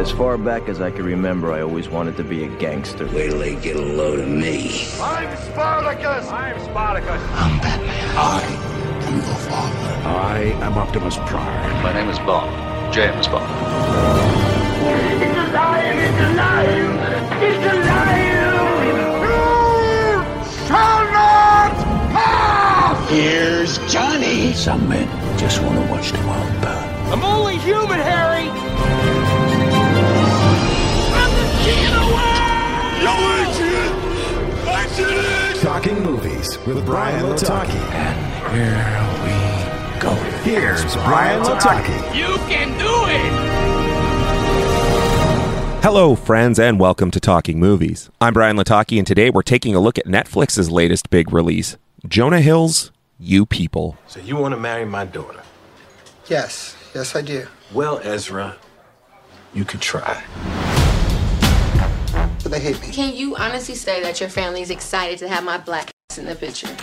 As far back as I can remember, I always wanted to be a gangster. Wait till they get a load of me. I'm Spartacus! I'm Spartacus! I'm Batman. I am your father. I am Optimus Prime. My name is Bond. James Bond. It's alive! It's alive! It's alive! You shall not pass! Here's Johnny. Some men just want to watch the world burn. I'm only human, Harry! Talking movies with Brian Lataki. And here we go. Here's Brian Lataki. You can do it! Hello, friends, and welcome to Talking Movies. I'm Brian Lataki, and today we're taking a look at Netflix's latest big release Jonah Hill's You People. So you want to marry my daughter? Yes, yes, I do. Well, Ezra, you could try. But they hate me. Can you honestly say that your family is excited to have my black ass in the picture?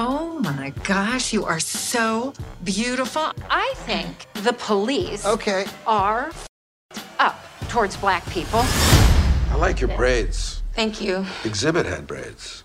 Oh my gosh, you are so beautiful. I think the police Okay. are up towards black people. I like your braids. Thank you. Exhibit had braids.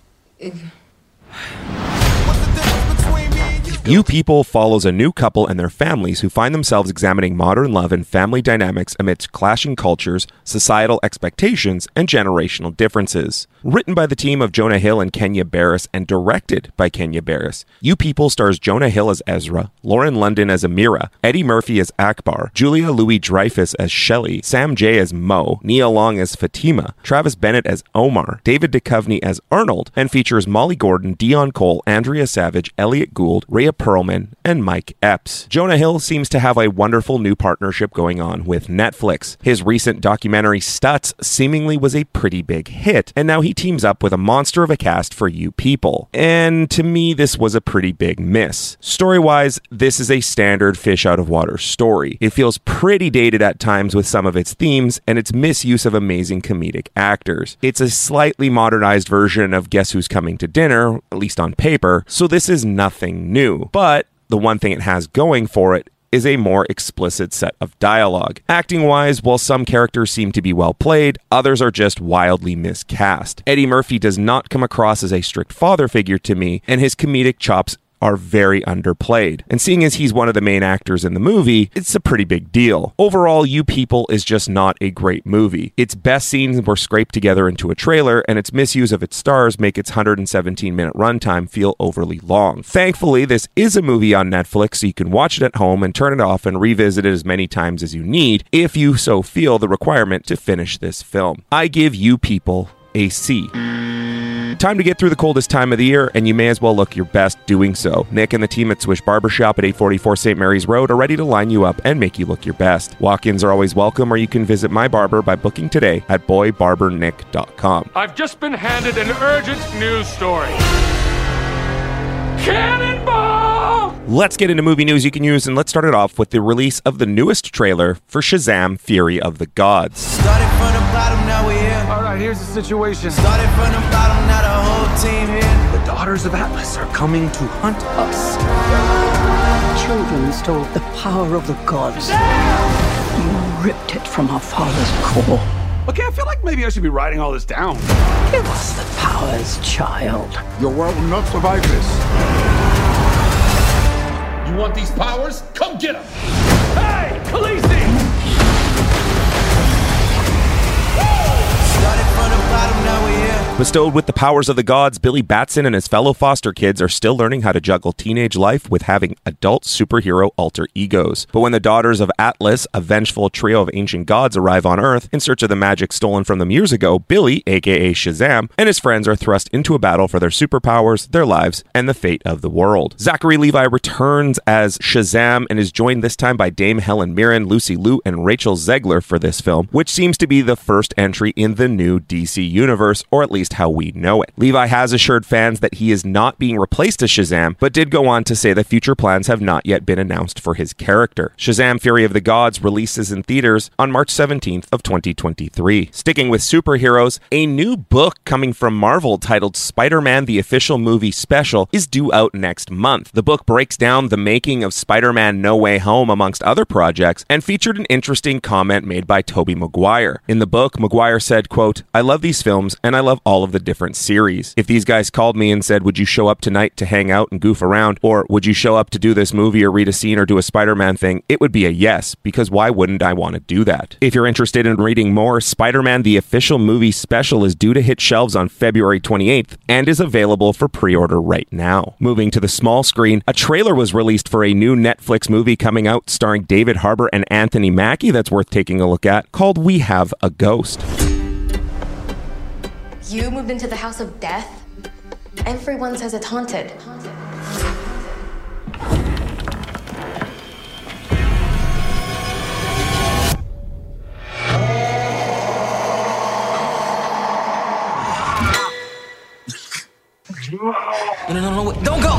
You People follows a new couple and their families who find themselves examining modern love and family dynamics amidst clashing cultures, societal expectations, and generational differences. Written by the team of Jonah Hill and Kenya Barris and directed by Kenya Barris, You People stars Jonah Hill as Ezra, Lauren London as Amira, Eddie Murphy as Akbar, Julia Louis Dreyfus as Shelley, Sam Jay as Mo, Nia Long as Fatima, Travis Bennett as Omar, David Duchovny as Arnold, and features Molly Gordon, Deon Cole, Andrea Savage, Elliot Gould, Rhea Perlman, and Mike Epps. Jonah Hill seems to have a wonderful new partnership going on with Netflix. His recent documentary Stutz seemingly was a pretty big hit, and now he teams up with a monster of a cast for You People. And to me, this was a pretty big miss. Story wise, this is a standard fish out of water story. It feels pretty dated at times with some of its themes and its misuse of amazing comedic actors. It's a slightly modernized version of Guess Who's Coming to Dinner, at least on paper, so this is nothing new. But the one thing it has going for it is a more explicit set of dialogue. Acting wise, while some characters seem to be well played, others are just wildly miscast. Eddie Murphy does not come across as a strict father figure to me, and his comedic chops are very underplayed. And seeing as he's one of the main actors in the movie, it's a pretty big deal. Overall, You People is just not a great movie. Its best scenes were scraped together into a trailer, and its misuse of its stars make its 117 minute runtime feel overly long. Thankfully, this is a movie on Netflix, so you can watch it at home and turn it off and revisit it as many times as you need if you so feel the requirement to finish this film. I give You People a C. Time to get through the coldest time of the year, and you may as well look your best doing so. Nick and the team at Swish Barbershop at 844 St. Mary's Road are ready to line you up and make you look your best. Walk ins are always welcome, or you can visit my barber by booking today at boybarbernick.com. I've just been handed an urgent news story. Cannonball! Let's get into movie news you can use, and let's start it off with the release of the newest trailer for Shazam Fury of the Gods. Right, here's the situation. Started from the bottom, now the whole team here. The daughters of Atlas are coming to hunt us. Children stole the power of the gods. You ripped it from our father's core. Okay, I feel like maybe I should be writing all this down. Give us the powers, child. Your world will not survive this. You want these powers? Come get them! Hey, Khaleesi! Bestowed with the powers of the gods, Billy Batson and his fellow foster kids are still learning how to juggle teenage life with having adult superhero alter egos. But when the daughters of Atlas, a vengeful trio of ancient gods, arrive on Earth in search of the magic stolen from them years ago, Billy, aka Shazam, and his friends are thrust into a battle for their superpowers, their lives, and the fate of the world. Zachary Levi returns as Shazam and is joined this time by Dame Helen Mirren, Lucy Liu, and Rachel Zegler for this film, which seems to be the first entry in the new DC universe, or at least least how we know it. Levi has assured fans that he is not being replaced as Shazam, but did go on to say that future plans have not yet been announced for his character. Shazam Fury of the Gods releases in theaters on March 17th of 2023. Sticking with superheroes, a new book coming from Marvel titled Spider-Man the Official Movie Special is due out next month. The book breaks down the making of Spider-Man No Way Home amongst other projects and featured an interesting comment made by Tobey Maguire. In the book, Maguire said, quote, I love these films and I love all of the different series. If these guys called me and said, would you show up tonight to hang out and goof around, or would you show up to do this movie or read a scene or do a Spider-Man thing, it would be a yes, because why wouldn't I want to do that? If you're interested in reading more, Spider-Man the Official Movie Special is due to hit shelves on February 28th and is available for pre-order right now. Moving to the small screen, a trailer was released for a new Netflix movie coming out starring David Harbour and Anthony Mackie that's worth taking a look at called We Have a Ghost. You moved into the house of death? Everyone says it's haunted. No, no, no, no, don't go!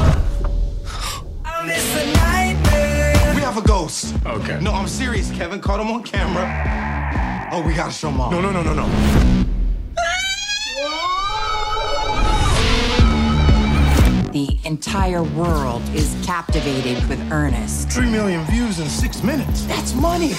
We have a ghost. Okay. No, I'm serious, Kevin. Caught him on camera. Oh, we gotta show mom. No, no, no, no, no. The entire world is captivated with Ernest. Three million views in six minutes. That's money.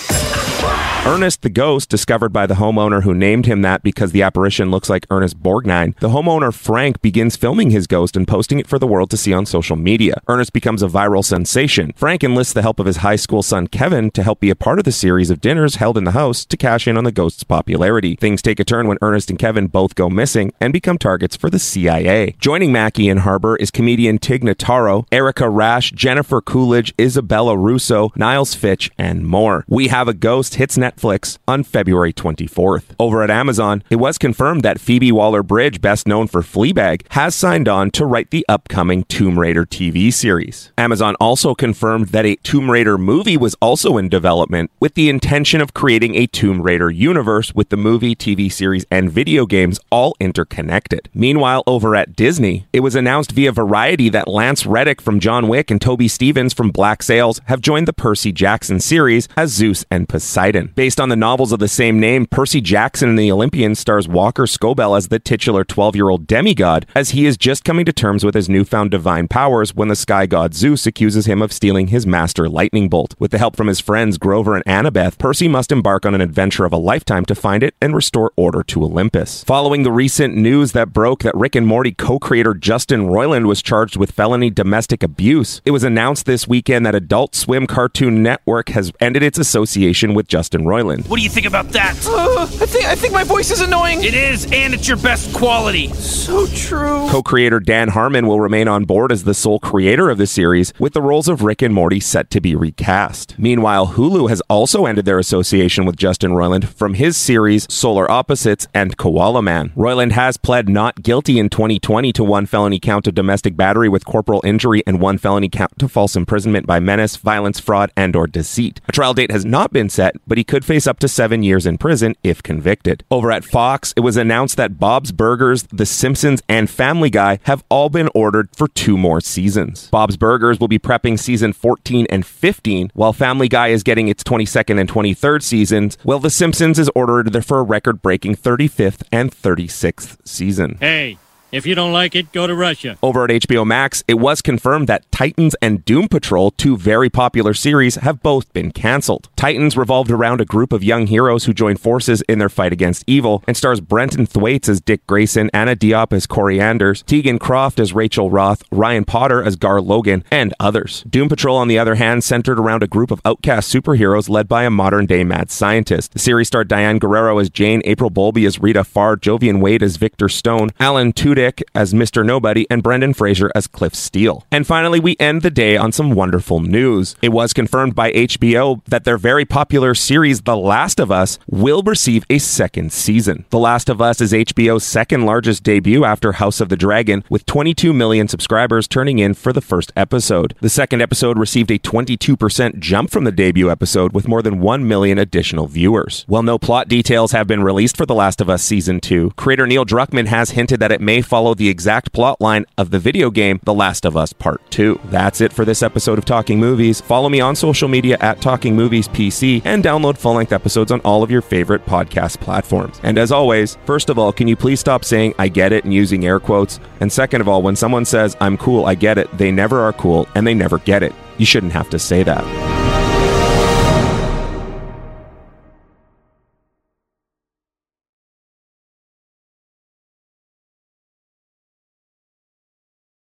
Ernest the Ghost, discovered by the homeowner who named him that because the apparition looks like Ernest Borgnine, the homeowner Frank begins filming his ghost and posting it for the world to see on social media. Ernest becomes a viral sensation. Frank enlists the help of his high school son Kevin to help be a part of the series of dinners held in the house to cash in on the ghost's popularity. Things take a turn when Ernest and Kevin both go missing and become targets for the CIA. Joining Mackie and Harbour is comedian Tig Notaro, Erica Ash, Jennifer Coolidge, Isabella Russo, Niles Fitch, and more. We Have a Ghost hits Netflix on February 24th. Over at Amazon, it was confirmed that Phoebe Waller-Bridge, best known for Fleabag, has signed on to write the upcoming Tomb Raider TV series. Amazon also confirmed that a Tomb Raider movie was also in development with the intention of creating a Tomb Raider universe with the movie, TV series, and video games all interconnected. Meanwhile, over at Disney, it was announced via Variety that Lance Reddick from John Wick and Toby Stephens from Black Sails have joined the Percy Jackson series as Zeus and Poseidon. Based on the novels of the same name, Percy Jackson and the Olympians stars Walker Scobell as the titular 12 year old demigod, as he is just coming to terms with his newfound divine powers when the sky god Zeus accuses him of stealing his master lightning bolt. With the help from his friends Grover and Annabeth, Percy must embark on an adventure of a lifetime to find it and restore order to Olympus. Following the recent news that broke that Rick and Morty co creator Justin Roiland was charged with felony domestic abuse, it was announced this weekend that Adult Swim Cartoon Network has ended its association with Justin Roiland. What do you think about that? Uh, I think I think my voice is annoying. It is, and it's your best quality. So true. Co creator Dan Harmon will remain on board as the sole creator of the series, with the roles of Rick and Morty set to be recast. Meanwhile, Hulu has also ended their association with Justin Roiland from his series Solar Opposites and Koala Man. Roiland has pled not guilty in 2020 to one felony count of domestic battery with corporal injury and one felony count to false imprisonment by menace, violence, fraud, and or deceit. A trial date has not been set, but he could face up to seven years in prison if convicted. Over at Fox, it was announced that Bob's Burgers, The Simpsons, and Family Guy have all been ordered for two more seasons. Bob's Burgers will be prepping season 14 and 15, while Family Guy is getting its 22nd and 23rd seasons, while The Simpsons is ordered for a record breaking 35th and 36th season. Hey. If you don't like it, go to Russia. Over at HBO Max, it was confirmed that Titans and Doom Patrol, two very popular series, have both been canceled. Titans revolved around a group of young heroes who join forces in their fight against evil and stars Brenton Thwaites as Dick Grayson, Anna Diop as Kory Anders, Teagan Croft as Rachel Roth, Ryan Potter as Gar Logan, and others. Doom Patrol, on the other hand, centered around a group of outcast superheroes led by a modern day mad scientist. The series starred Diane Guerrero as Jane, April Bowlby as Rita Farr, Jovian Wade as Victor Stone, Alan Tudyk Dick as Mr. Nobody and Brendan Fraser as Cliff Steele. And finally, we end the day on some wonderful news. It was confirmed by HBO that their very popular series, The Last of Us, will receive a second season. The Last of Us is HBO's second largest debut after House of the Dragon, with 22 million subscribers turning in for the first episode. The second episode received a 22% jump from the debut episode, with more than 1 million additional viewers. While no plot details have been released for The Last of Us Season 2, creator Neil Druckmann has hinted that it may follow the exact plot line of the video game The Last of Us Part 2. That's it for this episode of Talking Movies. Follow me on social media at Talking Movies PC and download full length episodes on all of your favorite podcast platforms. And as always, first of all, can you please stop saying I get it and using air quotes? And second of all, when someone says I'm cool, I get it, they never are cool and they never get it. You shouldn't have to say that.